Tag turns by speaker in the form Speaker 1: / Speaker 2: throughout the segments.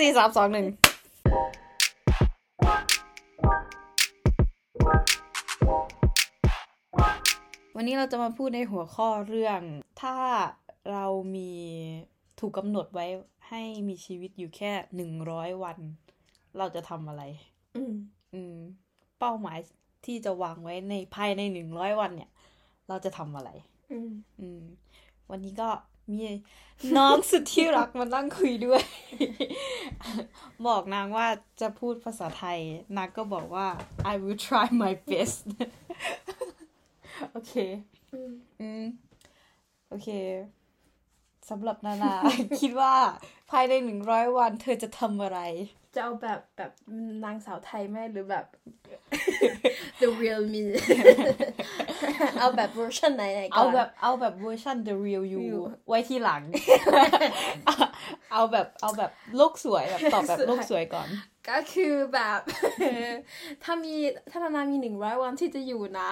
Speaker 1: สี่สามสองหนึ่งวันนี้เราจะมาพูดในหัวข้อเรื่อง ถ้าเรามีถูกกำหนดไว้ให้มีชีวิตอยู่แค่หนึ่งร้อยวัน เราจะทำอะไร
Speaker 2: อืม
Speaker 1: อืม เป้าหมายที่จะวางไว้ในภายในหนึ่งร้อยวันเนี่ย เราจะทำอะไร
Speaker 2: อืม
Speaker 1: อืม วันนี้ก็ มีน้องสุดที่รักมานั่งคุยด้วย บอกนางว่าจะพูดภาษาไทย นางก็บอกว่า I will try my best โอเค
Speaker 2: อืม
Speaker 1: อืมโอเคสำหรับนานา คิดว่าภายในหนึ่งร้อยวัน เธอจะทำอะไร
Speaker 2: จะเอาแบบแบบนางสาวไทยไหมหรือแบบ the real me เอาแบบเวอร์ชันไหนไหนก่อน
Speaker 1: เอาแบบเอาแบบเวอร์ชัน the real you
Speaker 2: You
Speaker 1: ไว้ที่หลัง เอาแบบเอาแบบโลกสวยแบบตอบแบบโลกสวยก่อน
Speaker 2: ก็คือแบบ ถ้ามีถ้านานามีหนึ่งร้อยวันที่จะอยู่นะ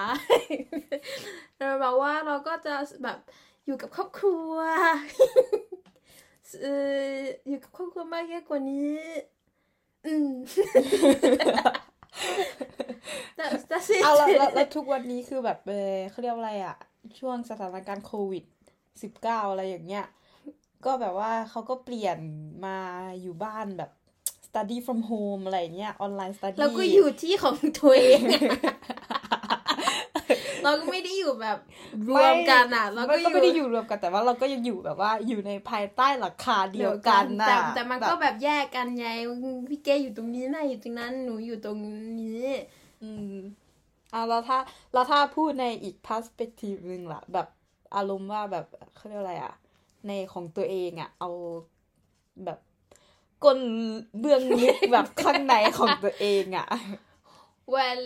Speaker 2: เราบอกว่าเราก็จะแบบอยู่กับครอบครัว เอออยู่กับครอบครัวมากแค่กว่านี้ อืม แต่แต่สิ
Speaker 1: เอาแล้วแล้วแล้วทุกวันนี้คือแบบเออเขาเรียกว่าอะไรอะช่วงสถานการณ์โควิดสิบเก้าอะไรอย่างเงี้ย ก็แบบว่าเขาก็เปลี่ยนมาอยู่บ้านแบบ study from home อะไรอย่างเงี้ยออนไลน์ study
Speaker 2: เราก็อยู่ที่ของตัวเอง เราก็ไม่ได้อยู่แบบรวมกันอะ เราก็
Speaker 1: ก็ไม่ได้อยู่รวมกันแต่ว่าเราก็ยังอยู่แบบว่าอยู่ในภายใต้หลังคาเดียวกันนะ
Speaker 2: แต่แต่มันก็
Speaker 1: แบบ
Speaker 2: แบบแยกกันไงพี่เก้อยู่ตรงนี้นายอยู่ตรงนั้นหนูอยู่ตรงนี้
Speaker 1: อืม อะแล้วถ้าแล้วถ้าพูดในอีก perspective หนึ่งล่ะ แบบอารมณ์ว่าแบบเขาเรียกอะไรอะในของตัวเองอะเอาแบบก้นเบื้องลึกแบบข้างในของตัวเองอะ
Speaker 2: well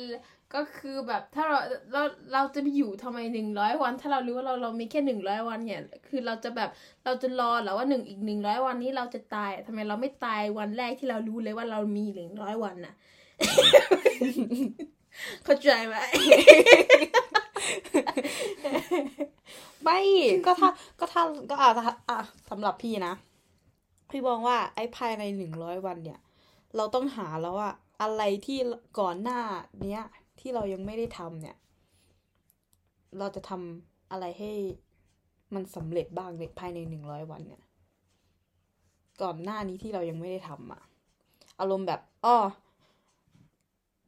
Speaker 2: ก็คือแบบถ้าเราเราเราจะไปอยู่ทำไมหนึ่งร้อยวัน ถ้าเรารู้ว่าเราเรามีแค่หนึ่งร้อยวันเนี่ย คือเราจะแบบเราจะรอหรอว่าหนึ่งอีกหนึ่งร้อยวันนี้เราจะตายทำไมเราไม่ตายวันแรกที่เรารู้เลยว่าเรามีหนึ่งร้อยวันน่ะ เข้าใจไหม
Speaker 1: ไม่ก็ถ้าก็ถ้าก็อะถ้าอะสำหรับพี่นะ พี่มองว่าไอ้ภายในหนึ่งร้อยวันเนี่ย เราต้องหาแล้วว่าอะไรที่ก่อนหน้าเนี้ย ที่เรายังไม่ได้ทำเนี่ย เราจะทำอะไรให้มันสำเร็จบ้างในภายในหนึ่งร้อยวันเนี่ย ก่อนหน้านี้ที่เรายังไม่ได้ทำอะอารมณ์แบบอ้อ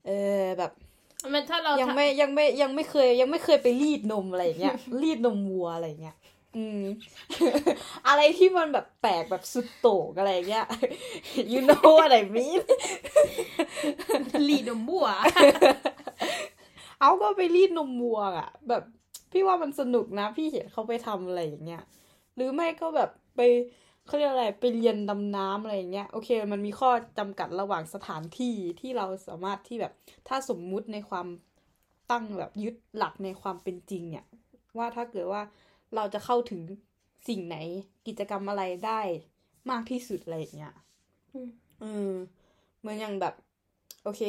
Speaker 1: เออแบบ
Speaker 2: มันถ้าเรา
Speaker 1: ยังไม่ยังไม่ยังไม่เคย ยังไม่เคยไปรีดนมอะไรอย่างเงี้ยรีดนมวัวอะไรอย่างเงี้ยอืมอะไรที่มันแบบแปลกแบบสุดโต่งอะไรอย่างเงี้ย you know what I mean
Speaker 2: ลีดมบัว
Speaker 1: เอาก็ไปรีดนมวัวอะแบบพี่ว่ามันสนุกนะ พี่เห็นเขาไปทำอะไรอย่างเงี้ย หรือไม่ก็แบบไป เขาเรียกอะไรไปเรียนดำน้ำอะไรอย่างเงี้ยโอเค มันมีข้อจำกัดระหว่างสถานที่ที่เราสามารถที่แบบ ถ้าสมมุติในความตั้งแบบยึดหลักในความเป็นจริงเนี่ย ว่าถ้าเกิดว่าเราจะเข้าถึงสิ่งไหนกิจกรรมอะไรได้มากที่สุดอะไรอย่างเงี้ย
Speaker 2: อืม
Speaker 1: เออเหมือนอย่างแบบ โอเค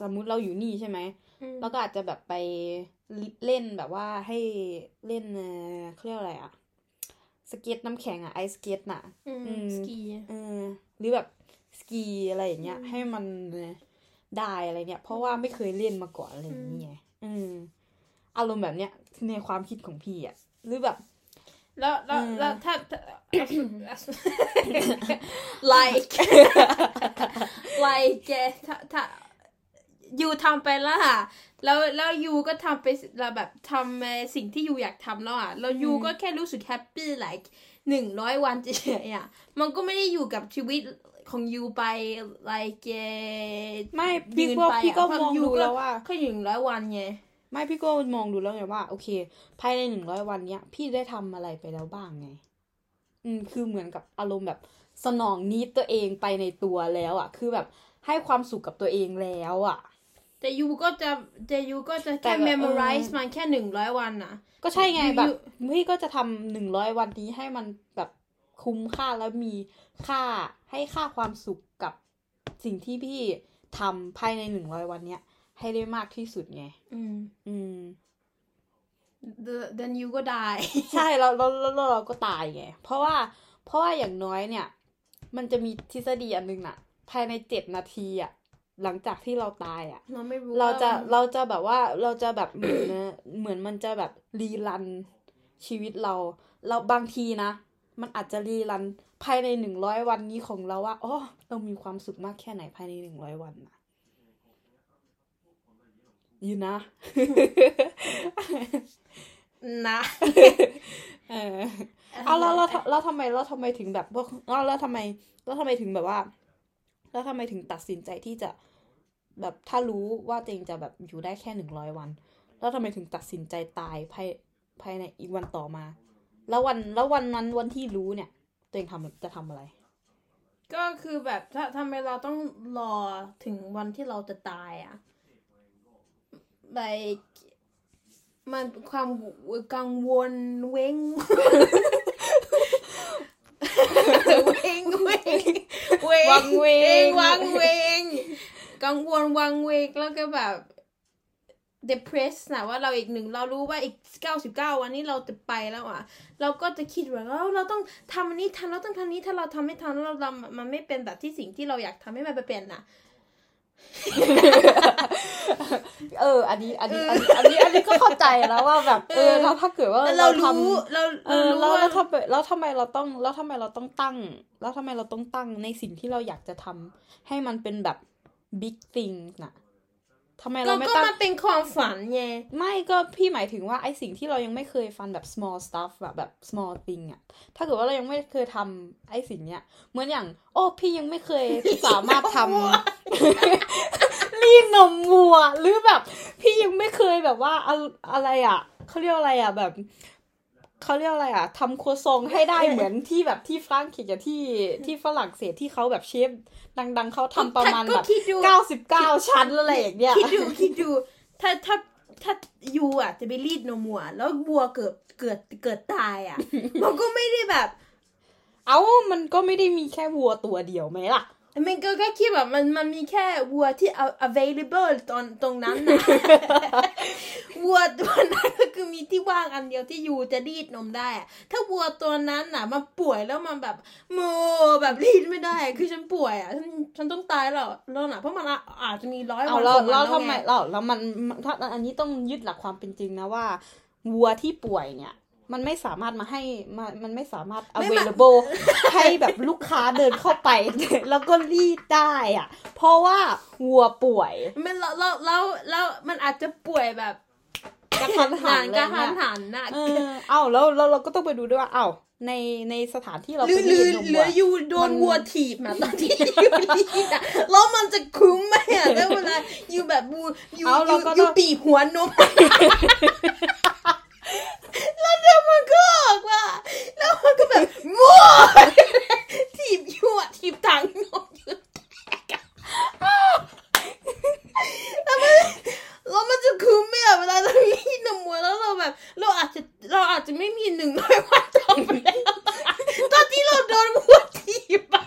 Speaker 1: สมมุติเราอยู่นี่ใช่ไหมแล้วก็อาจจะแบบไปเล่นแบบว่าให้เล่นเออเขาเรียกอะไรอะ สเก็ตน้ำแข็งอะไอสเก็ตน่ะ
Speaker 2: อืม
Speaker 1: อืม
Speaker 2: สกี
Speaker 1: เออหรือแบบสกีอะไรอย่างเงี้ย ให้มันได้อะไรเงี้ยเพราะว่าไม่เคยเล่นมาก่อนอะไรอย่างเงี้ยอืมอารมณ์แบบเนี้ยในความคิดของพี่อะหรือแบบ
Speaker 2: แล้วแล้ว
Speaker 1: อืม
Speaker 2: แล้วถ้าถ้า like like ถ้าถ้า ยูทำไปแล้วค่ะแล้วแล้วยูก็ทำไปแล้วแบบทำในสิ่งที่ยูอยากทำแล้วอะแล้วยูก็แค่รู้สึกแฮปปี้ like หนึ่งร้อยวันเฉยๆอะมันก็ไม่ได้อยู่กับชีวิตของยูไป like เอ่อ
Speaker 1: ไม่พี่
Speaker 2: ยืน
Speaker 1: ก็
Speaker 2: ไป
Speaker 1: พี่ก็
Speaker 2: อะเพราะ
Speaker 1: มอง
Speaker 2: ยู
Speaker 1: ดู
Speaker 2: ก็
Speaker 1: แล้วว่า
Speaker 2: แค่หนึ่งร้อยวันไง
Speaker 1: ไม่พี่ก็มองดูแล้วไงว่า โอเค ภายในหนึ่งร้อยวันเนี้ย พี่ได้ทำอะไรไปแล้วบ้างไง อืมคือเหมือนกับอารมณ์แบบสนองนิดตัวเองไปในตัวแล้วอะ่ะ คือแบบให้ความสุขกับตัวเองแล้วอะ่ะ
Speaker 2: แต่ยูก็จะแต่ยูก็จะ
Speaker 1: แต่
Speaker 2: แค่
Speaker 1: แบบ
Speaker 2: memorize
Speaker 1: เออ
Speaker 2: มันแค่หนึ่งร้อยวันนะ
Speaker 1: ก็ใช่ไง
Speaker 2: อยู่
Speaker 1: แบบพี่ก็จะทำหนึ่งร้อยวันนี้ให้มันแบบคุ้มค่าแล้วมีค่าให้ค่าความสุขกับสิ่งที่พี่ทำภายในหนึ่งร้อยวันเนี้ย ให้ได้มากที่สุดไง
Speaker 2: อืม
Speaker 1: อืม
Speaker 2: The- then you ก็ die
Speaker 1: ใช่แล้วแล้วแล้วแล้วเราก็ตายไง เพราะว่า เพราะว่าอย่างน้อยเนี่ย มันจะมีทฤษฎีอันนึงน่ะ ภายในเจ็ดนาทีอะ หลังจากที่เราตายอะ
Speaker 2: เราไม่รู้
Speaker 1: เราจะ
Speaker 2: ว่
Speaker 1: เราจะแบบว่าเราจะแบบเหมือนนะเหมือนมันจะแบบรีรันชีวิตเรา เราบางทีนะ มันอาจจะรีรันภายในหนึ่งร้อยวันนี้ของเราว่าอ๋อเรามีความสุขมากแค่ไหนภายในหนึ่งร้อยวันนะอยู่นะ
Speaker 2: นะ
Speaker 1: เออเอาแล้วแล้วแล้วทำไมแล้วทำไมถึงแบบว่าเอาแล้วทำไมแล้วทำไมถึงแบบว่า แล้วทำไมถึงตัดสินใจที่จะแบบถ้ารู้ว่าตัวเองจะแบบอยู่ได้แค่หนึ่งร้อยวัน แล้วทำไมถึงตัดสินใจตายภายภายในอีกวันต่อมา แล้ววันแล้ววันนั้นวันที่รู้เนี่ย ตัวเองทำจะทำอะไร
Speaker 2: ก็คือแบบถ้าทำไมเราต้องรอถึงวันที่เราจะตายอะ like มันความกังวลเว้ง เว้งเว้งเว้ ง
Speaker 1: วังเวง
Speaker 2: วังเวงกังวลวังเวงแล้วก็แบบ depressed นะว่าเราอีกหนึ่งเรารู้ว่าอีกเก้าสิบเก้าวันนี้เราจะไปแล้วอะ เราก็จะคิดว่าเราเราต้องทำอันนี้ทำเราต้องทำนี้ถ้าเราทำไม่ทำแล้วเราเรามันไม่เป็นแบบที่สิ่งที่เราอยากทำให้มันไปเป็นน่ะ
Speaker 1: เออ อันนี้อันนี้อันนี้อันนี้อันนี้ก็เข้าใจแล้วว่าแบบ เออ
Speaker 2: เออ
Speaker 1: ถ้าถ้าเกิดว่า
Speaker 2: เรา
Speaker 1: ทำ
Speaker 2: รู้เรา
Speaker 1: เอ
Speaker 2: เรา
Speaker 1: อ
Speaker 2: รู้
Speaker 1: แล้ว
Speaker 2: ว่า
Speaker 1: แล้วทำไมแล้วทำไมเราต้องแล้วทำไมเราต้องตั้ง แล้วทำไมเราต้องตั้งในสิ่งที่เราอยากจะทำให้มันเป็นแบบ big thing น่ะ ทำไม
Speaker 2: ก็
Speaker 1: เราไม่
Speaker 2: ก็
Speaker 1: ตั้ง
Speaker 2: มันเป็นความฝันไง
Speaker 1: ไม่ก็พี่หมายถึงว่าไอสิ่งที่เรายังไม่เคยฟันแบบ small stuff อะแบบ small thing อะถ้าเกิดว่าเรายังไม่เคยทำไอสิ่งเนี้ยเหมือนอย่าง โอ้พี่ยังไม่เคยสามารถทำรีดนมวัว หรือแบบ พี่ยังไม่เคยแบบว่าอะอะไรอะเขาเรียกอะไรอะแบบ เขาเรียกอะไรอะทำครัวซองให้ได้เหมือนที่แบบที่ฝรั่งเศสกับที่ที่ฝรั่งเศสที่เขาแบบเชฟดัง ๆเขาทำประมาณ
Speaker 2: ก็
Speaker 1: แบบ
Speaker 2: คิดดู
Speaker 1: เก้าสิบเก้าชั้นอะไรอย่างเงี้ย
Speaker 2: คิดดูคิดดูถ้าถ้าถ้ายูอะจะไปรีดนมวัว แล้ววัวเกิดเกิดเกิดตายอะ มันก็ไม่ได้แบบ
Speaker 1: เอ้ามันก็ไม่ได้มีแค่วัวตัวเดียวไหมล่ะ
Speaker 2: มันก็แค่คิดแบบมันมันมีแค่วัวที่ a- available ตอนตรงนั้นนะ วัวตัวนั้นก็คือมีที่ว่างอันเดียวที่ยูจะรีดนมได้อะถ้าวัวตัวนั้นน่ะ มันป่วยแล้วมันแบบโมแบบรีดไม่ได้ คือฉันป่วยอะฉันฉันต้องตายแล้วแล้วนะเพราะมันอะอาจจะมีร้อย
Speaker 1: เอา
Speaker 2: วัน
Speaker 1: แล้ว
Speaker 2: ของมัน
Speaker 1: แล้ว
Speaker 2: แล้ว
Speaker 1: ทำไม
Speaker 2: ไง
Speaker 1: แล้วแล้วมันมันถ้าอันนี้ต้องยึดหลักความเป็นจริงนะว่าวัวที่ป่วยเนี่ยมันไม่สามารถมาให้มามันไม่สามารถ available ให้แบบลูกค้าเดินเข้าไป แล้วก็รีดได้อะเพราะว่าวัวป่วย
Speaker 2: มันแล้วแล้วแล้วแล้วมันอาจจะป่วยแบบ
Speaker 1: กระทันหัน
Speaker 2: กระทัน
Speaker 1: เลยเนี่ย
Speaker 2: หันน่ะ
Speaker 1: เออเอ้าแล้วแล้วเราก็ต้องไปดูด้วยว่าเอ้าในในสถานที่เรา
Speaker 2: หรื
Speaker 1: ไป
Speaker 2: อห
Speaker 1: รี
Speaker 2: รือ
Speaker 1: ดนม
Speaker 2: หรื
Speaker 1: วัว
Speaker 2: ออยู่โดน
Speaker 1: มัน
Speaker 2: วัวถีบมาตอนที่อยู่รีดอะแล้วมันจะคุ้มไหมอะแล้วเวลาอยู่แบบบูอยู่
Speaker 1: เอา
Speaker 2: อ
Speaker 1: เรา
Speaker 2: ยู่
Speaker 1: ก็
Speaker 2: อยู่
Speaker 1: ต้อง
Speaker 2: ปีบหัวนมแล้วเดี๋ยวมันก็ออกมาแล้วมันก็แบบมัวถีบอยู่อะถีบถังนมอยู่แตกอะ แล้วมันแล้วมันจะคุ้มไหมอะเวลาเรารีดนมวัวแล้วเราแบบ เราอาจจะเราอาจจะไม่มีหนึ่งร้อยวันต่อไปแล้วตอนที่เราโดนวัวถีบอะ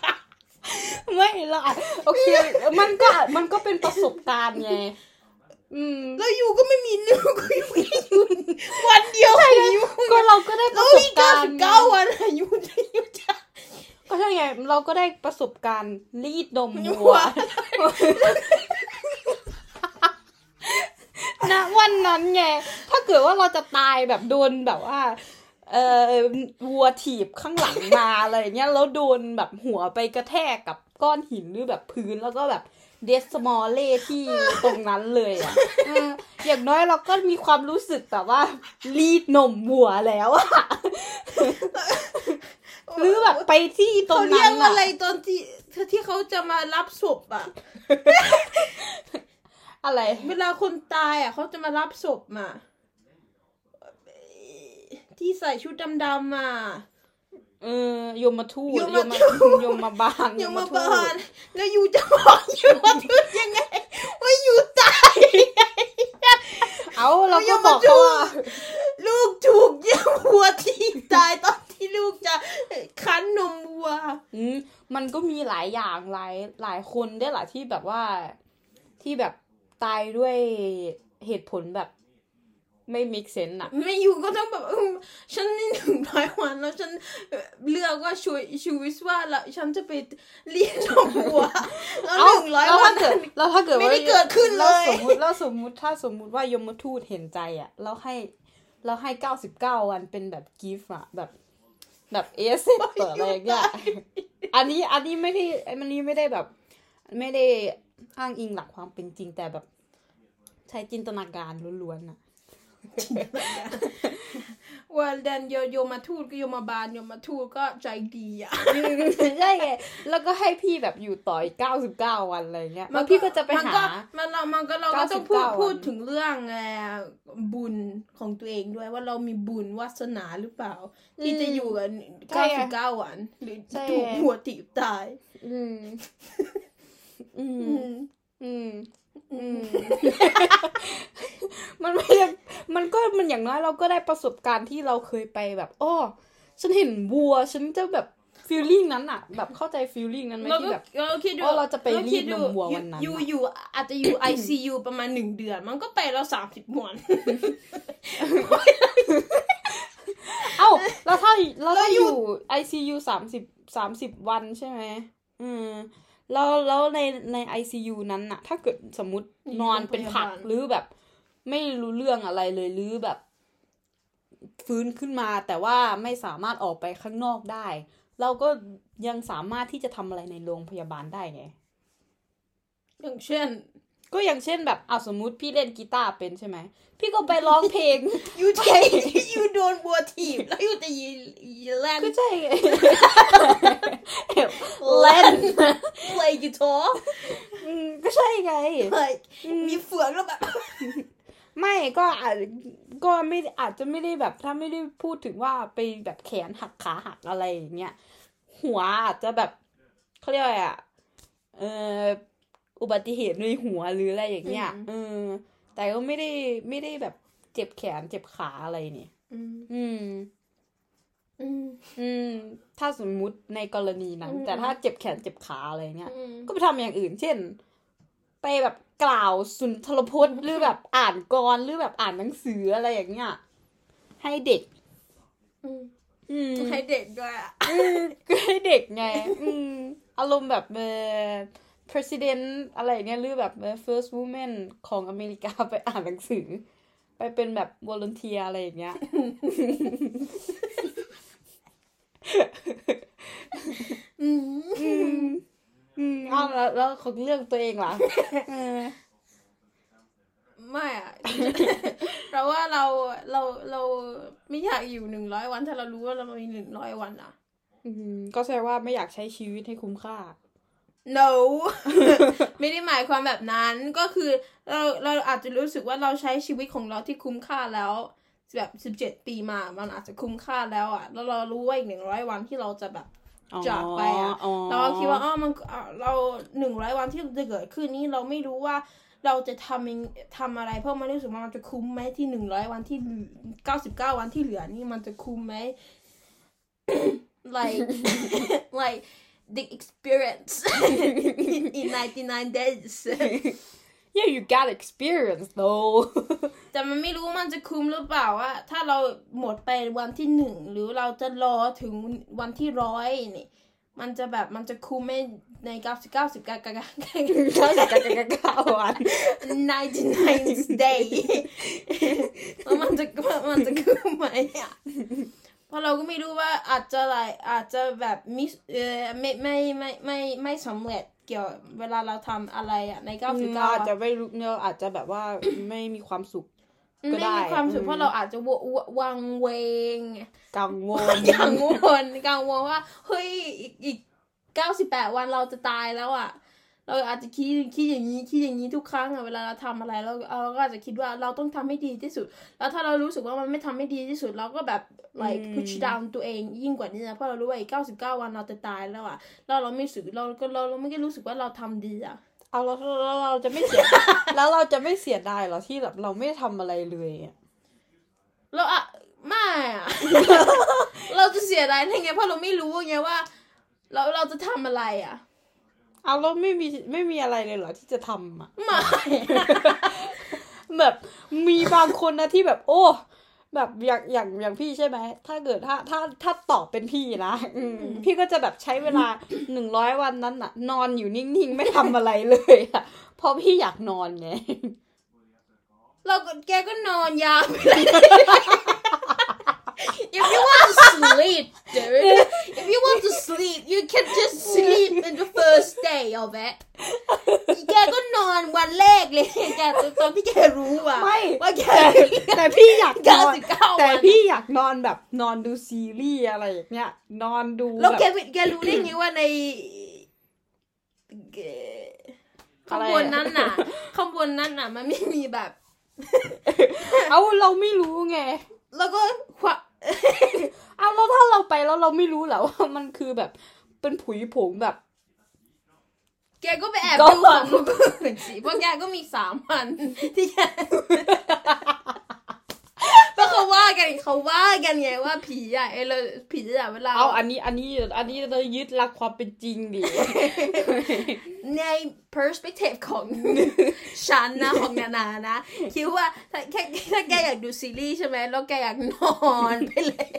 Speaker 1: ไม่ละอะโอเค มันก็มันก็เป็นประสบการณ์ไงอืม
Speaker 2: แล้วยูก็ไม่มีหนึ่งก็ยูแค่อยู่วันเดียวของยู
Speaker 1: ก็เราก็ได้ป
Speaker 2: แล้
Speaker 1: ระ
Speaker 2: ว
Speaker 1: สบ
Speaker 2: อีกเก้า
Speaker 1: การ
Speaker 2: สิบ
Speaker 1: ณ์
Speaker 2: เก้าวันอะยูจะยูจะ
Speaker 1: ก็ใช่ไงเราก็ได้ประสบการณ์รีดนม
Speaker 2: วั
Speaker 1: วั
Speaker 2: ว
Speaker 1: ว ณวันนั้นไง ถ้าเกิดว่าเราจะตายแบบโดนแบบว่า เอ่อวัวถีบข้างหลังมาอะไรเงี้ยแล้วโดนแบบหัวไปกระแทกกับก้อนหินหรือแบบพื้นแล้วก็แบบเดสมอลเล่ที่ตรงนั้นเลยอะเอออย่างน้อยเราก็มีความรู้สึกแบบว่า รีดนมวัวแล้วอะหรือแบบไปที่ตรง
Speaker 2: เขาเรี
Speaker 1: นั้
Speaker 2: ย
Speaker 1: น
Speaker 2: กอะไร
Speaker 1: อะ
Speaker 2: ตอนที่ที่เขาจะมารับศพอะ
Speaker 1: อะไร
Speaker 2: เวลาคนตายอะเขาจะมารับศพมาที่ใส่ชุดดำๆอะ
Speaker 1: เออยมทูต
Speaker 2: ยมทูต
Speaker 1: ยมบาล
Speaker 2: ยังมา
Speaker 1: ทู
Speaker 2: บา
Speaker 1: ต
Speaker 2: นแล้วยูจะบอกยูมาทูตยังไงว่ายูตาย
Speaker 1: เอาเรา
Speaker 2: ย
Speaker 1: ก็
Speaker 2: ม
Speaker 1: บอก
Speaker 2: ทู
Speaker 1: เขา
Speaker 2: ต
Speaker 1: ว่า
Speaker 2: ลูกถูกเยี่ยมวัวที่ตายตอนที่ลูกจะคั้นนมวัว
Speaker 1: อืมมันก็มีหลายอย่างหลายหลายคนได้หลายที่แบบว่าที่แบบ ตายด้วยเหตุผลแบบไม่ make sense อะ
Speaker 2: ไม่อยู่ก็ต้องแบบเออฉันนี่หนึ่งร้อยวันแล้วฉันเอ่อเลือกว่าชูชูวิสว่าแล้วฉันจะไปเลี้ยงนมวัวแล้วหนึ่งร้อย
Speaker 1: แล้ว
Speaker 2: วั
Speaker 1: ถ้านเกิดแล้วถ้าเกิด
Speaker 2: ไม่
Speaker 1: ว่า
Speaker 2: ได้เกิดขึ้นเลย
Speaker 1: แวสมมติแล้วสมมติถ้าสมมุติว่ายมทูตเห็นใจอะแล้วให้แล้วให้เก้าสิบเก้าวันเป็นแบบกิฟต์อะแบบ แบบเอสเปิดอะไรอย่างเงี้ยอันนี้อันนี้ไม่ได้อันนี้ไม่ได้แบบ ไม่ได้อ้างอิงหลักความเป็นจริงแต่แบบ ใช้จินตนาการล้วนๆอะ
Speaker 2: ว่าเดนโยโยมาทูตก็โยมาบาลโยมาทูตก็ใจดีอะ
Speaker 1: ใช่ไงแล้วก็ให้พี่แบบอยู่ต่ออีกเก้าสิบเก้าวันอะไรเงี้ยแล้วพี่ก็จะไป
Speaker 2: มัน
Speaker 1: หา
Speaker 2: ก็มันเรามันก็เราก็ต้องพูด
Speaker 1: 99
Speaker 2: พูดถึงเรื่องเอ่อบุญของตัวเองด้วยว่าเรามีบุญวาสนาหรือเปล่า ที่จะอยู่กัน
Speaker 1: ใช่
Speaker 2: เก้า
Speaker 1: ไง
Speaker 2: สิบเก้าวัน หรือ
Speaker 1: ใช่
Speaker 2: ถูกหัวตีบตาย
Speaker 1: อืม อื
Speaker 2: อื
Speaker 1: ม
Speaker 2: ม
Speaker 1: อืมอื มมันไม่ได้มันก็มันอย่างน้อยเราก็ได้ประสบการณ์ที่เราเคยไปแบบอ้อฉันเห็นวัว ฉันจะแบบฟีลลิ่งนั้นอะแบบเข้าใจฟีลลิ่งนั้นไหม
Speaker 2: เรา
Speaker 1: ที่
Speaker 2: ก็
Speaker 1: แบบ
Speaker 2: เราคิดดู
Speaker 1: ว่าเราจะไปรีดนมวัว
Speaker 2: เราคิดดู
Speaker 1: วันนั้น
Speaker 2: อยู่
Speaker 1: อะ
Speaker 2: อยู่อาจจะอยู่ ICU ประมาณหนึ่งเดือน มันก็ไปแล้วสามสิบวัน
Speaker 1: เอ้าแล้วถ้าแล้ว
Speaker 2: แล้
Speaker 1: ถ้าวอ
Speaker 2: อยู่
Speaker 1: ยู่ ICU สามสิบสามสิบวันใช่ไหมอืม แล้วแล้วในใน ICU นั้นอะถ้าเกิดสมมตินอนเป็นผักหรือแบบ ไม่รู้เรื่องอะไรเลยหรือแบบ ฟื้นขึ้นมาแต่ว่าไม่สามารถออกไปข้างนอกได้ เราก็ยังสามารถที่จะทำอะไรในโรงพยาบาลได้ไง
Speaker 2: อย่างเช่น
Speaker 1: ก็อย่างเช่นแบบอะสมมุติพี่เล่นกีตาร์เป็นใช่ไหม พี่ก็ไปร้องเพลง
Speaker 2: ยูเทยูโดนบัวถีบ แล้วยูจะยียีแลน
Speaker 1: ก็ใช่ไงเล่น
Speaker 2: play guitar
Speaker 1: อืมก็ใช่ไง
Speaker 2: like มีเฟืองแล้วแบบ
Speaker 1: ไม่ก็อาจก็ไม่อาจจะไม่ได้แบบถ้าไม่ได้พูดถึงว่าไปแบบแขนหักขาหักอะไรอย่างเงี้ยหัวอาจจะแบบเขาเรียกอะไรอะเออ อุบัติเหตุในหัวหรืออะไรอย่างเงี้ย
Speaker 2: อืม
Speaker 1: เออแต่ก็ไม่ได้ไม่ได้แบบเจ็บแขนเจ็บขาอะไรเนี่ย
Speaker 2: อืม
Speaker 1: อืม
Speaker 2: อืม
Speaker 1: อืมถ้าสมมุติในกรณีนั้น
Speaker 2: อืม
Speaker 1: แต่ถ้าเจ็บแขนเจ็บขาอะไรเงี้ย
Speaker 2: อืม
Speaker 1: ก็ไปทำอย่างอื่น เช่น ไปแบบกล่าวสุนทรพจน์หรือแบบอ่านกรหรือแบบอ่านหนังสืออะไรอย่างเงี้ย ให้เด็ก
Speaker 2: อืม
Speaker 1: อืม
Speaker 2: ให้เด็กด้วยอะ
Speaker 1: อืมก็ให้เด็กไง อืม อารมณ์แบบเออ president อะไรเนี่ยหรือแบบเอ่อ first woman ของอเมริกาไปอ่านหนังสือ ไปเป็นแบบ volunteer อะไรอย่างเงี้ย
Speaker 2: อืม
Speaker 1: อืมอืมอ้าวแล้วแล้วของเรื่องตัวเองล่ะเออ
Speaker 2: ไม่อะเราว่าเราเราเราไม่อยากอยู่หนึ่งร้อยวันถ้าเรารู้ว่าเรามีหนึ่งร้อยวันอะ
Speaker 1: อืมก็แสดงว่าไม่อยากใช้ชีวิตให้คุ้มค่า
Speaker 2: no ไม่ได้หมายความแบบนั้นก็คือเราเราอาจจะรู้สึกว่าเราใช้ชีวิตของเราที่คุ้มค่าแล้ว แบบสิบเจ็ดปีมามันอาจจะคุ้มค่าแล้วอะ แล้วเรารู้ว่าอีกหนึ่งร้อยวันที่เราจะแบบจากไปอะเราก็คิดว่าอ๋อมันอะเราหนึ่งร้อยวันที่จะเกิดขึ้นนี้เราไม่รู้ว่าเราจะทำยังทำอะไร เพราะมันรู้สึกว่ามันจะคุ้มไหมที่หนึ่งร้อยวันที่เก้าสิบเก้าวันที่เหลือนี่มันจะคุ้มไหม like like the experience in, in 99 days
Speaker 1: yeah you got experience though
Speaker 2: แต่มันไม่รู้ว่ามันจะคุ้มหรือเปล่าว่าถ้าเราหมดไปวันที่หนึ่งหรือเราจะรอถึงวันที่ร้อยนี่มันจะแบบมันจะคุ้มไหมในเก้าสิบเก้าสิบเก้าเก้าเก้า
Speaker 1: เก้าสิบเก้าเก้าเก้าวัน
Speaker 2: 99 day แล้วมันจะมันจะคุ้มไหมอะ เพราะเราก็ไม่รู้ว่าอาจจะอะไรอาจจะแบบมิสเออไม่ไม่ไม่ไม่ไม่สำเร็จเกี่ยวเวลาเราทำอะไรอะใน
Speaker 1: เรา
Speaker 2: 99
Speaker 1: อาจจะไม่รู้เราอาจจะแบบว่า ไม่มีความสุข ก็
Speaker 2: ไม่
Speaker 1: ได้
Speaker 2: มีความสุข
Speaker 1: อืม
Speaker 2: เพราะเราอาจจะวววังเวง
Speaker 1: กังวล
Speaker 2: กังวลกังวลว่าเฮ้ยอีกอีกเก้าสิบแปดวันเราจะตายแล้วอะ เราอาจจะคิดคิดอย่างนี้คิดอย่างนี้ทุกครั้งอะเวลาเราทำอะไรเราเราก็อาจจะคิดว่าเราต้องทำให้ดีที่สุด แล้วถ้าเรารู้สึกว่ามันไม่ทำให้ดีที่สุด เราก็แบบ like push down ตัวเองยิ่งกว่านี้นะเพราะเรารู้ว่าอีกเก้าสิบเก้าวันเราจะตายแล้วอะเราเราไม่รู้สึกเราก็เราเราไม่ได้รู้สึกว่าเราทำดีอะ
Speaker 1: เอาแล้วแล้วเราจะไม่เสียแล้วเราจะไม่เสียดายเหรอที่แบบเราไม่ทำอะไรเลยอะ
Speaker 2: เราอะไม่อะเราจะเสียดายได้ไงเพราะเราไม่รู้ไงว่า เราเราจะทำอะไรอะ
Speaker 1: เอาแล้วไม่มีไม่มีอะไรเลยเหรอที่จะทำอะ
Speaker 2: ไม่
Speaker 1: ไแบบมีบางคนนะที่แบบ โอ้ แบบอย่างอย่างอย่างพี่ใช่ไหมถ้าเกิดถ้าถ้าถ้าตอบเป็นพี่นะอืมพี่ก็จะแบบใช้เวลาหนึ่งร้อยวันนั้นน่ะ นอนอยู่นิ่งๆ ไม่ทำอะไรเลยอะเพราะพี่อยากนอนไง
Speaker 2: เราก็แกก็นอนยาวไปเลย If you want to sleep, dude, if you want to sleep, you can just sleep in the first day of it. แกก็นอนวันแรกเลยแกตอนที่แกรู้อะ
Speaker 1: ไม่
Speaker 2: ว่าแก
Speaker 1: แต่แต่พี่อยากนอน
Speaker 2: 99
Speaker 1: แต่
Speaker 2: วัน
Speaker 1: พี่อยากนอนแบบนอนดูซีรีส์อะไรอย่างเงี้ยนอนดู
Speaker 2: แล้วแก
Speaker 1: บบ
Speaker 2: แกรู้ได้ไงว่าในแกข้างบนนั้นน่ะข้างบนนั้นน่ะ มันไม่มีแบบ
Speaker 1: เอาเราไม่รู้ไง
Speaker 2: แล้วก็ควะ
Speaker 1: เอาแล้วถ้าเราไปแล้วเราไม่รู้เหรอว่ามันคือแบบเป็นผุยผงแบบ
Speaker 2: แกก็ไปแอบ
Speaker 1: ก็
Speaker 2: ดูของคนอื่นสิเพราะแกก็มีสามพันที่แกก็ เขาว่ากันเขาว่ากันไงว่าผีอะเออเราผีอะเวลา
Speaker 1: เอาอันนี้อันนี้อันนี้เรายึดหลักความเป็นจริงดิ
Speaker 2: ใน perspective ของฉันนะของนานานะคิดว่าถ้าแค่ถ้าแกอยากดูซีรีส์ใช่ไหมแล้วแกอยากนอนไปเลย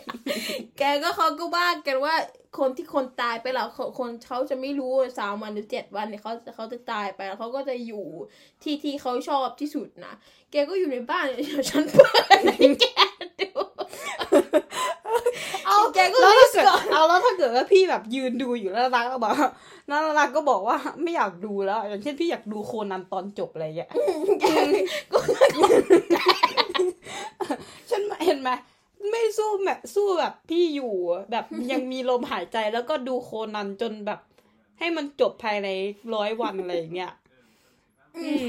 Speaker 2: แกก็เขาก็ว่ากันว่าคนที่คนตายไปแล้วคนคนเขาจะไม่รู้สามวันหรือเจ็ดวันเนี่ยเขาเขาจะตายไปแล้วเขาก็จะอยู่ที่ที่เขาชอบที่สุดนะแกก็อยู่ในบ้านเดี๋ยวฉันเปิดให้แกดู
Speaker 1: เอา
Speaker 2: แกก็
Speaker 1: แล้ว
Speaker 2: รู้
Speaker 1: ถ้า
Speaker 2: สึ
Speaker 1: เกิ
Speaker 2: ก
Speaker 1: ดเอา แล้วถ้าเกิดว่าพี่แบบยืนดูอยู่แล้วรักก็บอกว่านารักก็บอกว่าไม่อยากดูแล้ว อย่างเช่นพี่อยากดูโคนันตอนจบอะไรอย่างเงี้ย
Speaker 2: ก็
Speaker 1: ฉันเห็นไหมไม่สู้แบบสู้แบบพี่อยู่แบบยังมีลมหายใจแล้วก็ดูโคนันจนแบบ ให้มันจบภายในร้อยวันอะไรอย่างเงี้ยอืม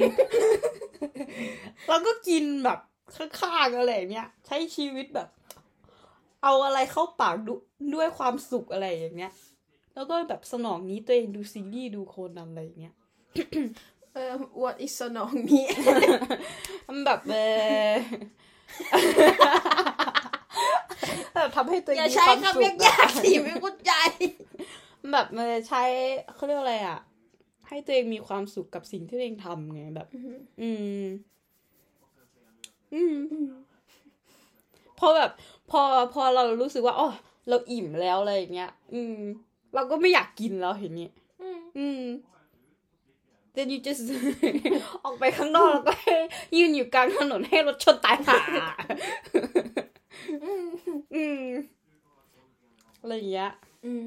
Speaker 1: แล้วก็กินแบบข้างๆอะไรอย่างเงี้ย ใช้ชีวิตแบบ เอาอะไรเข้าปากดด้วยความสุขอะไรอย่างเงี้ย แล้วก็แบบสนองนี้ตัวเองดูซีรีส์ดูโคนันอะไรอย่างเงี้ย
Speaker 2: เออ what is สนองนี้
Speaker 1: มันแบบเออแบบทำให้ตัวเอง
Speaker 2: อย่า
Speaker 1: มี
Speaker 2: ใช้
Speaker 1: ความสุ
Speaker 2: คำ
Speaker 1: ข
Speaker 2: ยากๆสิไม่เข้าใจ
Speaker 1: แบบมันใช้เขาเรียกว่าอะไรอะ ให้ตัวเองมีความสุขกับสิ่งที่ตัวเองทำไงแบบ อืม อืม พอแบบพอพอเรารู้สึกว่าอ๋อเราอิ่มแล้วอะไรอย่างเงี้ย อืม เราก็ไม่อยากกินแล้วเห็นนี้อืม then you just ออกไปข้างนอกแล้วก็ให้ยืนอยู่กลางถนนให้รถชนตายห่าอืมอะไรอย่างเงี้ย
Speaker 2: อืม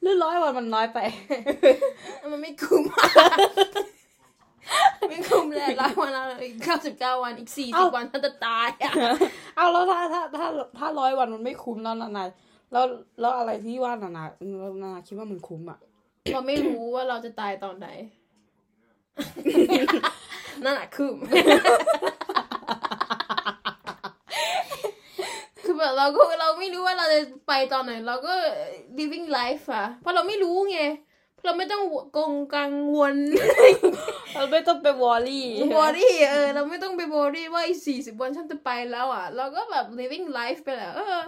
Speaker 1: หรือร้อยวันมันน้อยไป
Speaker 2: มันไม่คุ้ม ไม่คุ้มเลยร้อยวันละอีกเก้าสิบเก้าวันอีกสี่สิ
Speaker 1: เอ้า
Speaker 2: บวันท่านจะตายอะ
Speaker 1: เอาแล้วถ้าถ้าถ้าถ้าร้อยวันมันไม่คุ้มแล้วนานาแล้วแล้วอะไรที่ว่านานานานาคิดว่ามันคุ้มอะ
Speaker 2: เราไม่รู้ว่าเราจะตายตอนไหนนั่นแหละคือคือแบบเราก็เราไม่รู้ว่าเราจะไปตอนไหน เราก็ living life อะเพราะเราไม่รู้ไง เราไม่ต้องกังกังวล
Speaker 1: เราไม่ต้องไปวอรี่
Speaker 2: บอดี้เออ เราไม่ต้องไปบอดี้ว่าอีกสี่สิบวันฉันจะไปแล้วอะ เราก็แบบ living life ไปแหละเออ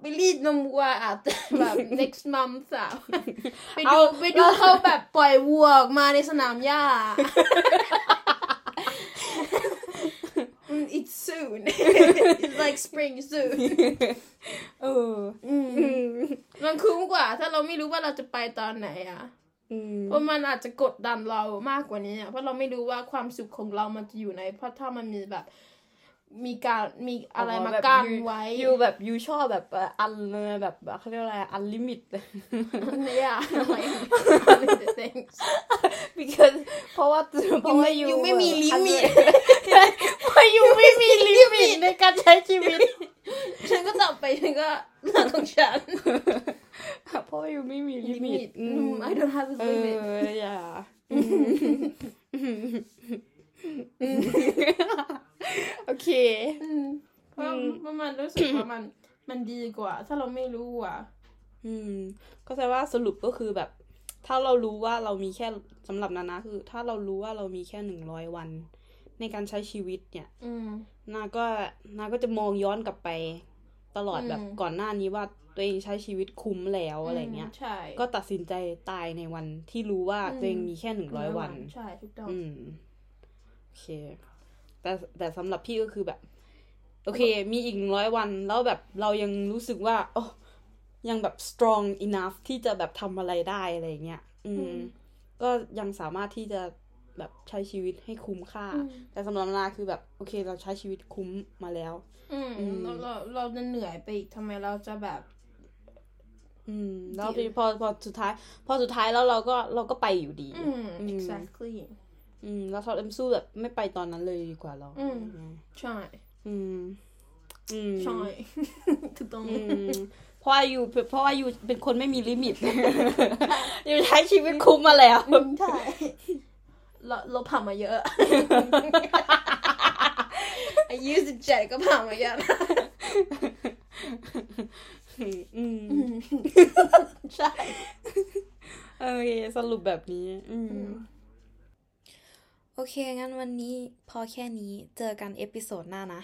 Speaker 2: ไปรีดนมวัวอาจจะแบบ next month อะไปดูไปดูเขาแบบปล่อยวัวออกมาในสนามหญ้า อืม it's soon it's like spring soon
Speaker 1: เออ
Speaker 2: อืมมันคุ้มกว่า ถ้าเราไม่รู้ว่าเราจะไปตอนไหนอะ
Speaker 1: อืม
Speaker 2: เพราะมันอาจจะกดดันเรามากกว่านี้อะเพราะเราไม่รู้ว่าความสุขของเรามันจะอยู่ในเพราะถ้ามันมีแบบ มีการมีอะไรมากั้นไว้
Speaker 1: ยูแบบยูชอบแบบเอ่ออันเลยแบบเขาเรียกว่าอะไรอันลิมิต
Speaker 2: เนี่ย like the things
Speaker 1: because เพราะว่าเพราะว่า you
Speaker 2: you ไม่มี limit
Speaker 1: เพราะ you ไม่มี limit ในการใช้ชีวิต
Speaker 2: ฉันก็ต่อไปฉันก็เรื่องของฉัน
Speaker 1: เพราะว่า you ไม่มี limit
Speaker 2: อืม I don't have a
Speaker 1: a
Speaker 2: limit
Speaker 1: oh yeah โอเค
Speaker 2: อืมเพราะเพราะมันรู้สึกว่ามันมันดีกว่า ถ้าเราไม่รู้อะ
Speaker 1: อืม ก็แปลว่าสรุปก็คือแบบ ถ้าเรารู้ว่าเรามีแค่สำหรับนานะคือ ถ้าเรารู้ว่าเรามีแค่หนึ่งร้อยวัน ในการใช้ชีวิตเนี่ย
Speaker 2: อืม
Speaker 1: นาก็นาก็จะมองย้อนกลับไป ตลอด
Speaker 2: อืม
Speaker 1: แบบก่อนหน้านี้ว่าตัวเองใช้ชีวิตคุ้มแล้วอะไรเงี้ย
Speaker 2: ใช่
Speaker 1: ก็ตัดสินใจตายในวันที่รู้ว่า
Speaker 2: อืม
Speaker 1: ตัวเองมีแค่หนึ่งร้อยวัน
Speaker 2: ใช่ถูกต้อง
Speaker 1: อืมโอเค แต่แต่สำหรับพี่ก็คือแบบ โอเค มีอีกหนึ่งร้อยวัน แล้วแบบเรายังรู้สึกว่าโอ้ยังแบบ strong enough ที่จะแบบทำอะไรได้อะไรเงี้ย อืม ก็ยังสามารถที่จะแบบใช้ชีวิตให้คุ้มค่า
Speaker 2: อืม
Speaker 1: แต่สำหรับนาคือแบบ โอเค เราใช้ชีวิตคุ้มมาแล้ว
Speaker 2: อืม
Speaker 1: อืม
Speaker 2: เราเราเราจะเหนื่อยไปอีกทำไมเราจะแบบ
Speaker 1: อืม แล้วพอพอสุดท้าย พอสุดท้ายแล้วเราก็เราก็ไปอยู่ดี
Speaker 2: อืม
Speaker 1: อืม
Speaker 2: exactly
Speaker 1: อืมแล้วทอดเอ็มสู้แบบไม่ไปตอนนั้นเลยดีกว่าเรา
Speaker 2: อืมใช่
Speaker 1: อืม อืม
Speaker 2: ใช่ถูกต้อง
Speaker 1: อืมเพราะว่าอยู่เพราะว่าอยู่เป็นคนไม่มีลิมิตอยู่ใช้ชีวิตคุ้มมาแล้ว
Speaker 2: อืมใช่เราเราผ่านมาเยอะ I use the jet ก็ผ่านมาเยอะนะ
Speaker 1: อืม
Speaker 2: ใช่
Speaker 1: โอเคสรุปแบบนี้ อืม โอเค งั้นวันนี้พอแค่นี้เจอกัน episode หน้านะ